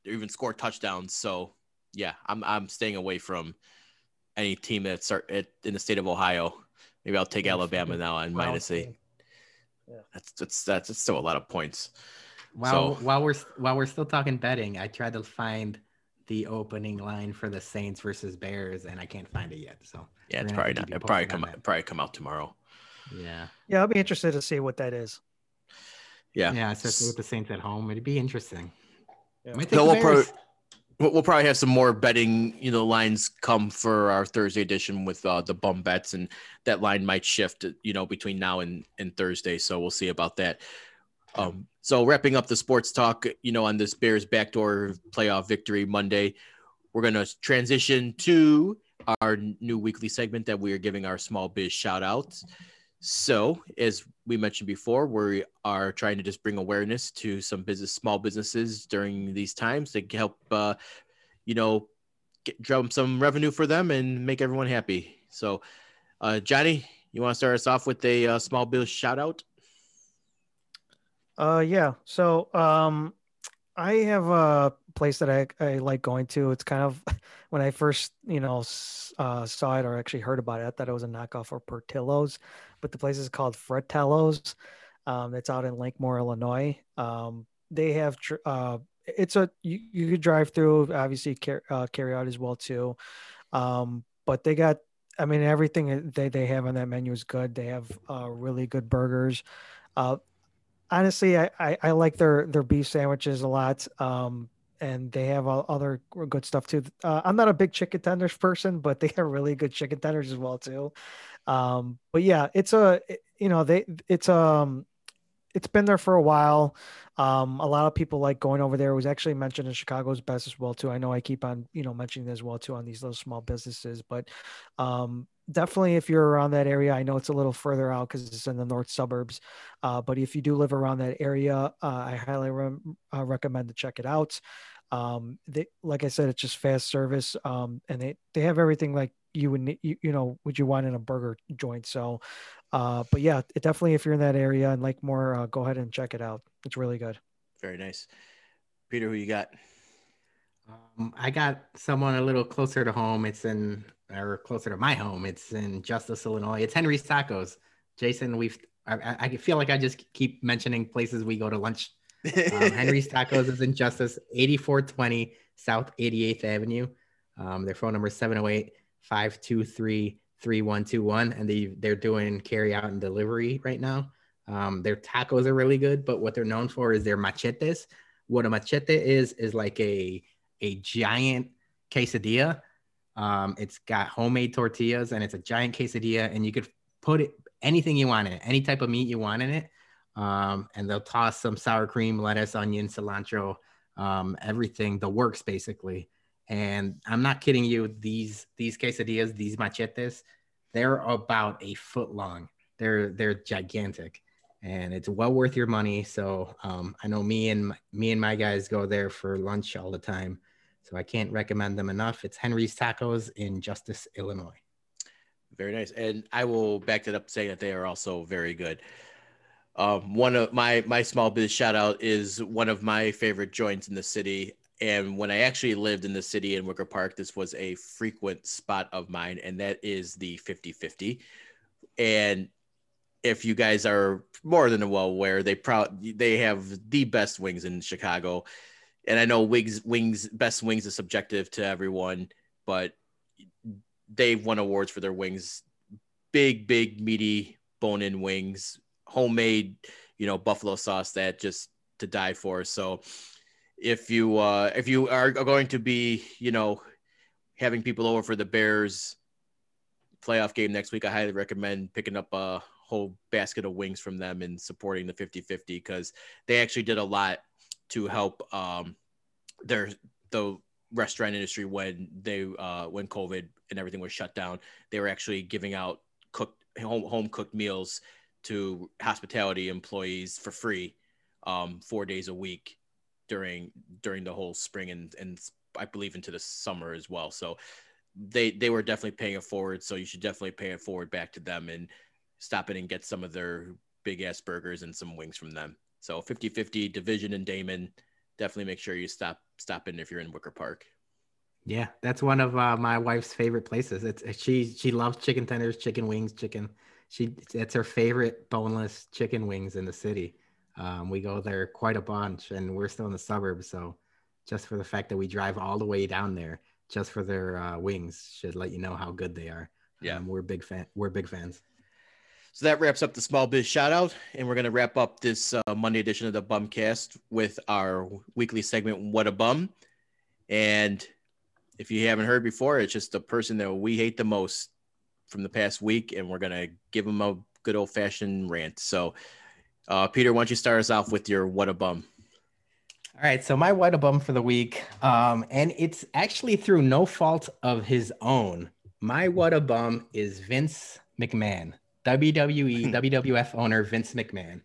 or even score touchdowns. So yeah, I'm I'm staying away from any team that's in the state of Ohio. Maybe I'll take Alabama now on Brown minus eight. team. That's that's that's, that's still a lot of points. While So- while we're while we're still talking betting, I tried to find the opening line for the Saints versus Bears, and I can't find it yet. So Yeah, it's probably not. keep you It'll probably come that. probably come out tomorrow. yeah, Yeah, I'll be interested to see what that is. Yeah. yeah, especially with the Saints at home, it'd be interesting. Yeah. No, we'll probably we'll we'll probably have some more betting, you know, lines come for our Thursday edition with uh, the bum bets, and that line might shift, you know, between now and and Thursday. So we'll see about that. Um, so wrapping up the sports talk, you know, on this Bears backdoor playoff victory Monday, we're gonna transition to our new weekly segment that we are giving our small biz shout outs. So, as we mentioned before, we are trying to just bring awareness to some business, small businesses during these times to help, uh, you know, get, drum some revenue for them and make everyone happy. So, uh, Johnny, you want to start us off with a uh, small biz shout out? Uh, yeah. So, um, I have a place that I, I like going to. It's kind of [laughs] when I first, you know, uh, saw it or actually heard about it, I thought it was a knockoff of Portillo's, but the place is called Fratello's. Um, it's out in Lakemoor, Illinois. Um, they have, tr- uh, it's a, you, you could drive through, obviously, car- uh, carry out as well, too. Um, but they got, I mean, everything they, they have on that menu is good. They have uh, really good burgers. Uh, honestly, I, I, I like their their beef sandwiches a lot. Um, and they have all other good stuff too. Uh, I'm not a big chicken tenders person, but they have really good chicken tenders as well too. Um, but yeah, it's a you know they it's um it's been there for a while. Um, a lot of people like going over there. It was actually mentioned in Chicago's best as well too. I know I keep on you know mentioning as well too on these little small businesses, but um, definitely if you're around that area, I know it's a little further out because it's in the north suburbs. Uh, but if you do live around that area, uh, I highly re- uh, recommend to check it out. Um, they, like I said, it's just fast service, um, and they they have everything like you would you, you know would you want in a burger joint. So, uh, but yeah, it definitely if you're in that area and Lakemoor, uh, go ahead and check it out. It's really good. Very nice. Peter, who you got? Um, I got someone a little closer to home. It's in or closer to my home. It's in Justice, Illinois. It's Henry's Tacos. Jason, we've I, I feel like I just keep mentioning places we go to lunch. Um, [laughs] Henry's Tacos is in Justice, 8420 South 88th Avenue. Um, their phone number is 708 523 3121. And they, they're doing carry out and delivery right now. Um, their tacos are really good, but what they're known for is their machetes. What a machete is, is like a, a giant quesadilla. Um, it's got homemade tortillas and it's a giant quesadilla, and you could put it anything you want in it, any type of meat you want in it. Um, and they'll toss some sour cream, lettuce, onion, cilantro, um, everything, the works basically. And I'm not kidding you. These these quesadillas, these machetes, they're about a foot long. They're they're gigantic, and it's well worth your money. So um, I know me and my, me and my guys go there for lunch all the time. So I can't recommend them enough. It's Henry's Tacos in Justice, Illinois. Very nice. And I will back that up saying that they are also very good. Um, one of my my small biz shout out is one of my favorite joints in the city. And when I actually lived in the city in Wicker Park, this was a frequent spot of mine, and that is the 50 50. And if you guys are more than well aware, they proud they have the best wings in Chicago. And I know wings wings best wings is subjective to everyone, but they've won awards for their wings. Big, big, meaty bone-in wings, homemade, you know, buffalo sauce that just to die for. So if you uh if you are going to be, you know, having people over for the Bears playoff game next week, I highly recommend picking up a whole basket of wings from them and supporting the 50-50 because they actually did a lot to help um their the restaurant industry when they uh, when COVID and everything was shut down. They were actually giving out cooked home home cooked meals to hospitality employees for free, um, four days a week during during the whole spring and and I believe into the summer as well. So they they were definitely paying it forward. So you should definitely pay it forward back to them and stop in and get some of their big ass burgers and some wings from them. So 50-50 division and Damen definitely make sure you stop stop in if you're in Wicker Park. Yeah, that's one of uh, my wife's favorite places. It's she she loves chicken tenders, chicken wings, chicken. She it's her favorite boneless chicken wings in the city. Um, we go there quite a bunch, and we're still in the suburbs, so just for the fact that we drive all the way down there just for their uh, wings should let you know how good they are. Yeah, um, we're big fan. We're big fans. So that wraps up the small biz shout out, and we're gonna wrap up this uh, Monday edition of the Bumcast with our weekly segment "What a Bum." And if you haven't heard before, it's just the person that we hate the most from the past week, and we're gonna give them a good old fashioned rant. So, uh, Peter, why don't you start us off with your "What a Bum"? All right, so my what a bum for the week, um, and it's actually through no fault of his own. My what a bum is Vince McMahon. WWE, [laughs] WWF owner Vince McMahon.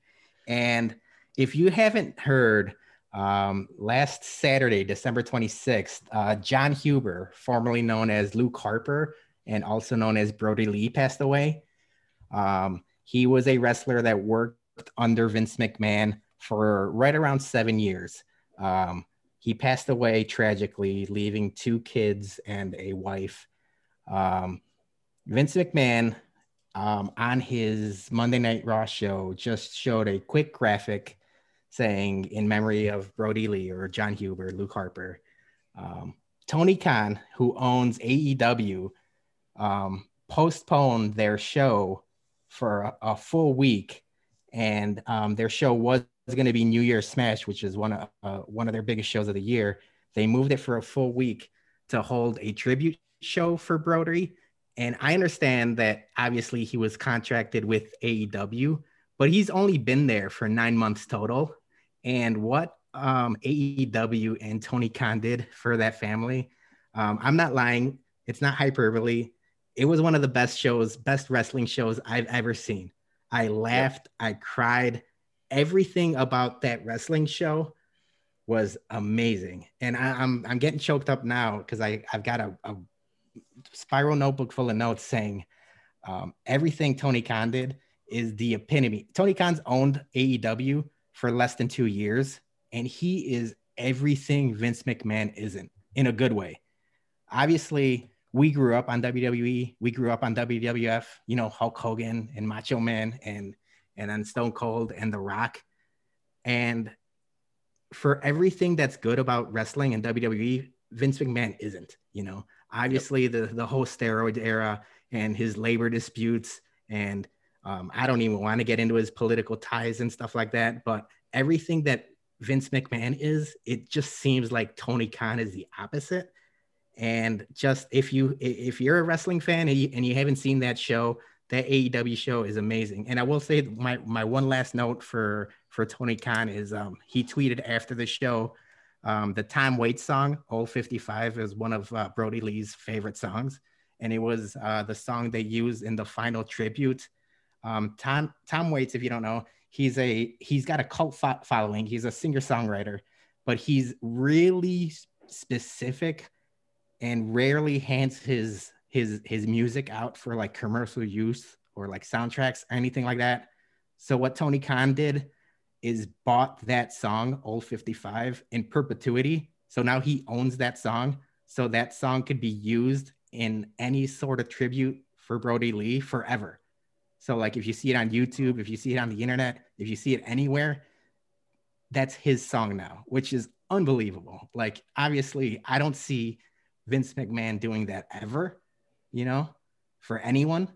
And if you haven't heard, um, last Saturday, December 26th, uh, Jon Huber, formerly known as Luke Harper and also known as Brodie Lee, passed away. Um, he was a wrestler that worked under Vince McMahon for right around seven years. Um, he passed away tragically, leaving two kids and a wife. Um, Vince McMahon um, on his Monday Night Raw show just showed a quick graphic saying in memory of Brodie Lee or Jon Huber, Luke Harper. Um, Tony Khan, who owns AEW, um, postponed their show for a, a full week, and um, their show was going to be New Year's Smash, which is one of uh, one of their biggest shows of the year. They moved it for a full week to hold a tribute show for Brodie and I understand that obviously he was contracted with AEW, but he's only been there for nine months total. And what um, AEW and Tony Khan did for that family, um, I'm not lying. It's not hyperbole. It was one of the best shows, best wrestling shows I've ever seen. I laughed, I cried. Everything about that wrestling show was amazing. And I, am I'm, I'm getting choked up now because I I've got a, a spiral notebook full of notes saying um, everything Tony Khan did is the epitome. Tony Khan's owned AEW for less than two years, and he is everything Vince McMahon isn't in a good way. Obviously, we grew up on WWE. We grew up on WWF. You know, Hulk Hogan and Macho Man and and then Stone Cold and The Rock. And for everything that's good about wrestling and WWE, Vince McMahon isn't. You know, obviously yep. the the whole steroid era and his labor disputes and um, I don't even want to get into his political ties and stuff like that. But everything that Vince McMahon is, it just seems like Tony Khan is the opposite. And just if you if you're a wrestling fan and you, and you haven't seen that show, that AEW show is amazing. And I will say my my one last note for for Tony Khan is um, he tweeted after the show um, the Tom Waits song "Old 55" is one of uh, Brodie Lee's favorite songs, and it was uh, the song they used in the final tribute. Um, Tom Tom Waits, if you don't know, he's a he's got a cult fo- following. He's a singer songwriter, but he's really specific and rarely hands his his his music out for like commercial use or like soundtracks anything like that. So what Tony Khan did is bought that song Old 55 in perpetuity. So now he owns that song. So that song could be used in any sort of tribute for Brodie Lee forever. So like if you see it on YouTube, if you see it on the internet, if you see it anywhere, that's his song now, which is unbelievable. Like obviously I don't see Vince McMahon doing that ever, you know, for anyone.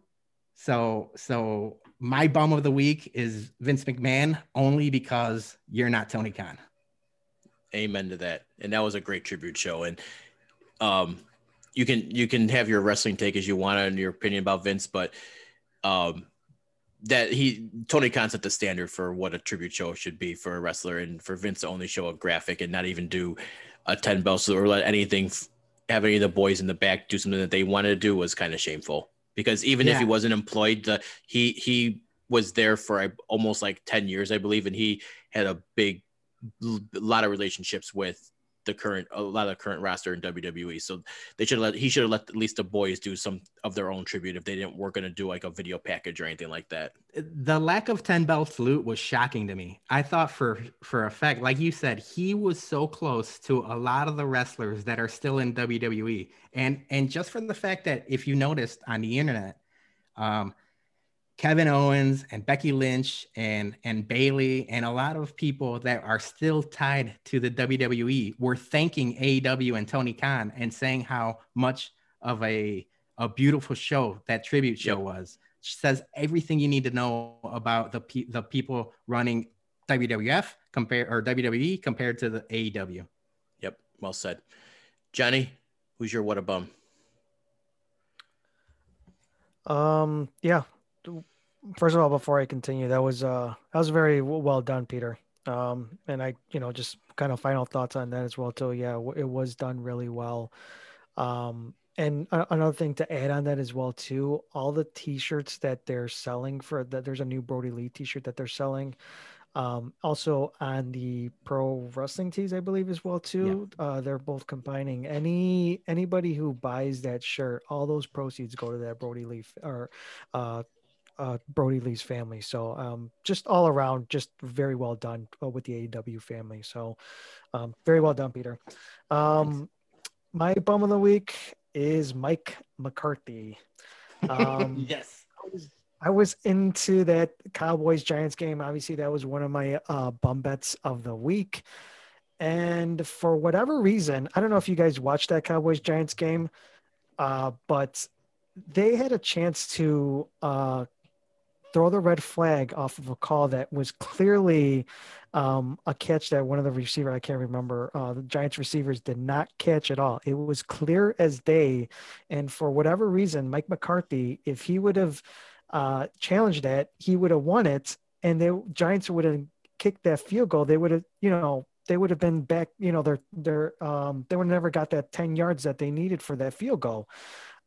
So so my bum of the week is Vince McMahon only because you're not Tony Khan. Amen to that. And that was a great tribute show. And um you can you can have your wrestling take as you want and your opinion about Vince, but um that he Tony Khan set the standard for what a tribute show should be for a wrestler, and for Vince to only show a graphic and not even do a ten bells or let anything have any of the boys in the back do something that they wanted to do was kind of shameful because even yeah. if he wasn't employed, the, he he was there for almost like ten years, I believe, and he had a big lot of relationships with the current a lot of the current roster in WWE. So they should let he should have let at least the boys do some of their own tribute if they didn't were going to do like a video package or anything like that. The lack of 10 bell salute was shocking to me. I thought for for a fact, like you said, he was so close to a lot of the wrestlers that are still in WWE. And and just for the fact that if you noticed on the internet, um, Kevin Owens and Becky Lynch and and Bayley and a lot of people that are still tied to the WWE were thanking AEW and Tony Khan and saying how much of a a beautiful show that tribute show yep. was. She says everything you need to know about the pe- the people running WWF compared or WWE compared to the AEW. Yep, well said. Johnny, who's your what a bum? Um, yeah, first of all, before I continue, that was uh that was very well done, Peter. Um, and I, you know, just kind of final thoughts on that as well too. Yeah, it was done really well. Um, and another thing to add on that as well too, all the T-shirts that they're selling for that, there's a new Brodie Lee T-shirt that they're selling. Um, also on the pro wrestling tees, I believe as well too. Yeah. Uh, they're both combining any anybody who buys that shirt, all those proceeds go to that Brodie Lee or uh, uh, Brodie Lee's family. So um, just all around, just very well done uh, with the AEW family. So um, very well done, Peter. Um, my bum of the week is Mike McCarthy. Um, [laughs] yes. I was, I was, into that Cowboys Giants game. Obviously, that was one of my uh, bum bets of the week. And for whatever reason, I don't know if you guys watched that Cowboys Giants game, uh, but they had a chance to uh, throw the red flag off of a call that was clearly um, a catch that one of the receiver I can't remember uh, the Giants receivers did not catch at all. It was clear as day, and for whatever reason, Mike McCarthy, if he would have uh, challenged that, he would have won it, and the Giants would have kicked that field goal. They would have, you know, they would have been back. You know, they're they're um, they would never got that ten yards that they needed for that field goal.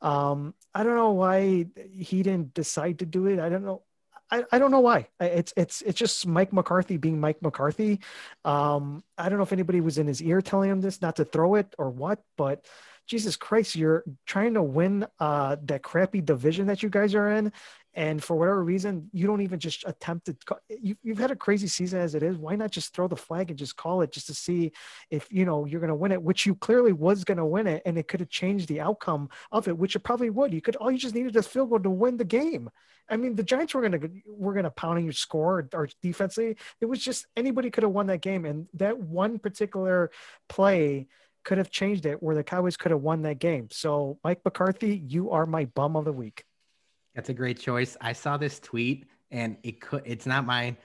Um, I don't know why he didn't decide to do it. I don't know. I, I don't know why. It's it's it's just Mike McCarthy being Mike McCarthy. Um, I don't know if anybody was in his ear telling him this not to throw it or what, but Jesus Christ, you're trying to win uh, that crappy division that you guys are in, and for whatever reason, you don't even just attempt to. You, you've had a crazy season as it is. Why not just throw the flag and just call it just to see if you know you're going to win it, which you clearly was going to win it, and it could have changed the outcome of it, which it probably would. You could all you just needed a field goal to win the game. I mean, the Giants were going to were going to pounding your score or defensively. It was just anybody could have won that game, and that one particular play could have changed it where the Cowboys could have won that game. So, Mike McCarthy, you are my bum of the week. That's a great choice. I saw this tweet and it could it's not mine.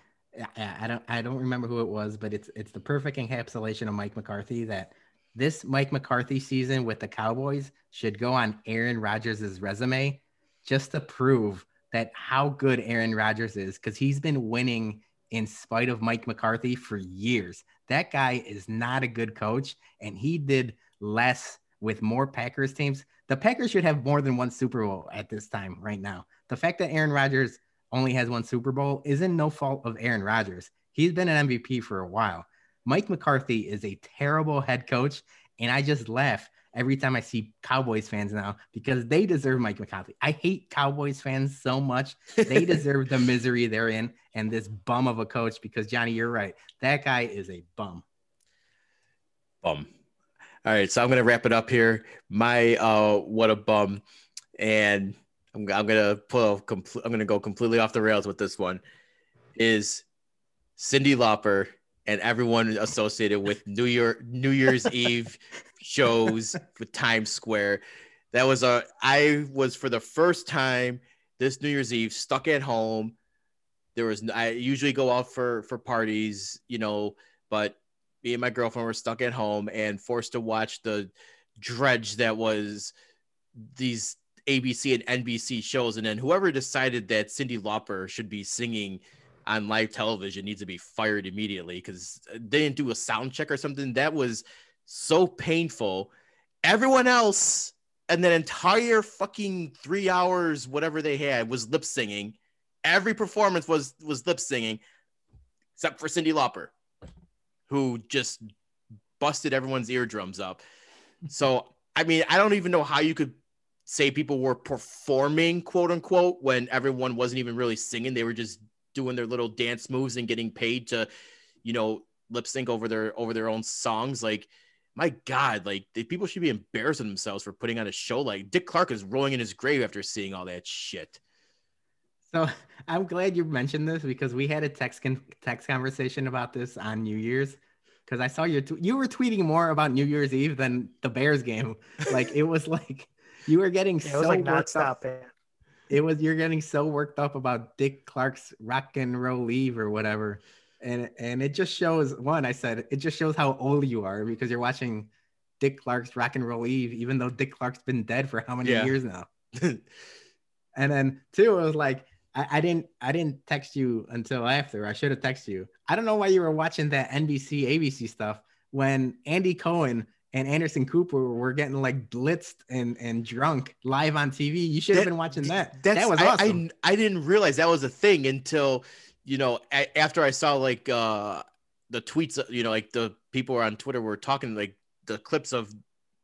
I, don't I don't remember who it was, but it's it's the perfect encapsulation of Mike McCarthy that this Mike McCarthy season with the Cowboys should go on Aaron Rodgers' resume just to prove that how good Aaron Rodgers is because he's been winning in spite of Mike McCarthy for years. That guy is not a good coach, and he did less with more Packers teams. The Packers should have more than one Super Bowl at this time right now. The fact that Aaron Rodgers only has one Super Bowl isn't no fault of Aaron Rodgers. He's been an MVP for a while. Mike McCarthy is a terrible head coach, and I just laugh every time I see Cowboys fans now because they deserve Mike McCarthy. I hate Cowboys fans so much. They [laughs] deserve the misery they're in and this bum of a coach because Johnny, you're right. That guy is a bum. Bum. All right, so I'm gonna wrap it up here. My uh, what a bum, and I'm, I'm gonna pull. Compl- I'm gonna go completely off the rails with this one. Is Cyndi Lauper and everyone associated with New Year New Year's [laughs] Eve shows with Times Square. That was a I was for the first time this New Year's Eve stuck at home. There was I usually go out for for parties, you know, but me and my girlfriend were stuck at home and forced to watch the dredge that was these ABC and NBC shows. And then whoever decided that Cyndi Lauper should be singing on live television needs to be fired immediately because they didn't do a sound check or something. That was so painful. Everyone else and that entire fucking three hours, whatever they had, was lip singing. Every performance was was lip singing, except for Cyndi Lauper, who just busted everyone's eardrums up. So I mean, I don't even know how you could say people were performing, quote unquote, when everyone wasn't even really singing. They were just doing their little dance moves and getting paid to, you know, lip sync over their over their own songs. Like my God, like people should be embarrassing themselves for putting on a show like Dick Clark is rolling in his grave after seeing all that shit. So [laughs] I'm glad you mentioned this because we had a text con- text conversation about this on New Year's. Because I saw you t- you were tweeting more about New Year's Eve than the Bears game. [laughs] Like it was like you were getting yeah, so it was like up. It was you're getting so worked up about Dick Clark's rock and roll eve or whatever and and it just shows one i said it just shows how old you are because you're watching dick clark's rock and roll eve even though dick clark's been dead for how many yeah. years now [laughs] and then two it was like I, I, didn't i didn't text you until after i should have texted you i don't know why you were watching that nbc abc stuff when andy cohen and Anderson Cooper were getting like blitzed and, and drunk live on TV. You should have been watching that. That was awesome. I, I, I didn't realize that was a thing until you know, a- after I saw like uh the tweets, you know, like the people on Twitter were talking like the clips of,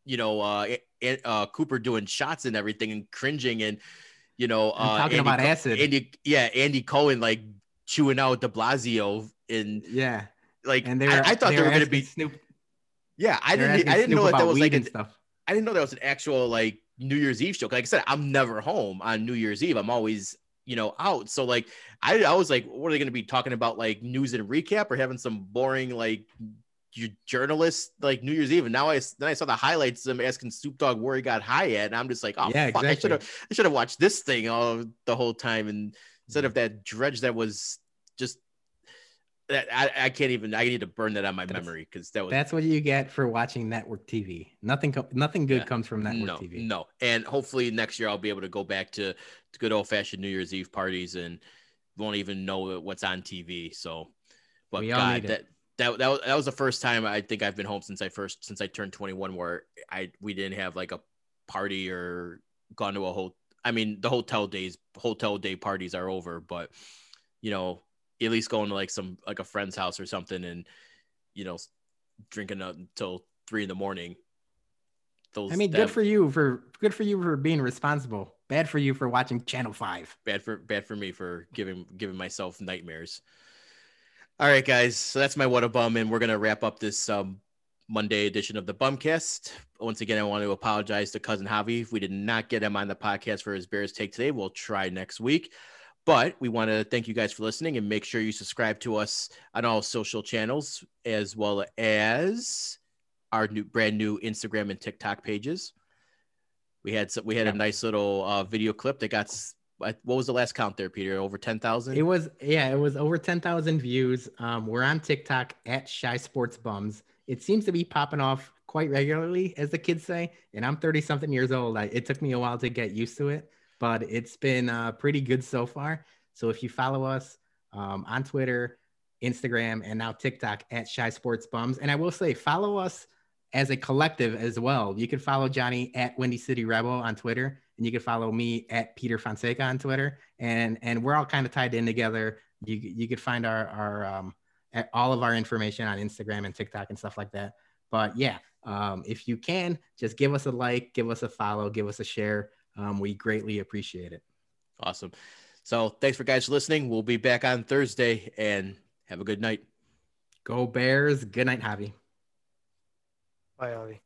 you know, uh, uh Cooper doing shots and everything and cringing and, you know, uh, talking Andy about Co- acid. Andy, yeah, Andy Cohen like chewing out De Blasio and yeah, like and they were, I, I thought they, they were, gonna be Snoop. Yeah, I didn't. I didn't Snoop know that, that was like a, stuff. I didn't know that was an actual like New Year's Eve joke. Like I said, I'm never home on New Year's Eve. I'm always you know, out. So like I, I was like, what are they going to be talking about? Like news and recap or having some boring like journalist like New Year's Eve? And now I then I saw the highlights of them asking Snoop Dogg where he got high at, and I'm just like, oh yeah, fuck, exactly. I should have I should have watched this thing all the whole time and instead mm. of that dredge that was just that I, I can't even I need to burn that on my that's, memory because that was that's what you get for watching network TV. Nothing nothing good yeah, comes from network no, TV. No, and hopefully next year I'll be able to go back to, to good old fashioned New Year's Eve parties and won't even know what's on TV. So, but we God, that, that that was, that was the first time I think I've been home since I first since I turned 21 where I we didn't have like a party or gone to a whole. I mean, the hotel days, hotel day parties are over, but you know, at least going to like some like a friend's house or something and you know drinking until three in the morning those i mean that, good for you for good for you for being responsible bad for you for watching Channel Five. Bad for bad for me for giving giving myself nightmares. All right, guys. So that's my what a bum, and we're gonna wrap up this um, Monday edition of the Bumcast. Once again, I want to apologize to cousin Javi. If we did not get him on the podcast for his Bears take today, we'll try next week. But we want to thank you guys for listening and make sure you subscribe to us on all social channels as well as our new brand new Instagram and TikTok pages. We had some, we had a nice little uh, video clip that got what was the last count there, Peter? Over ten thousand. It was yeah, it was over ten thousand views. Um, we're on TikTok at Chi Sports Bums. It seems to be popping off quite regularly, as the kids say. And I'm thirty something years old. I, it took me a while to get used to it, but it's been uh, pretty good so far. So if you follow us um, on Twitter, Instagram, and now TikTok at Chi Sports Bums, and I will say follow us as a collective as well. You can follow Johnny at Windy City Rebel on Twitter, and you can follow me at Peter Fonseca on Twitter, and and we're all kind of tied in together. You you could find our our um, all of our information on Instagram and TikTok and stuff like that. But yeah, um, if you can, just give us a like, give us a follow, give us a share. Um, we greatly appreciate it. Awesome. So thanks for guys listening. We'll be back on Thursday and have a good night. Go Bears. Good night, Javi. Bye, Javi.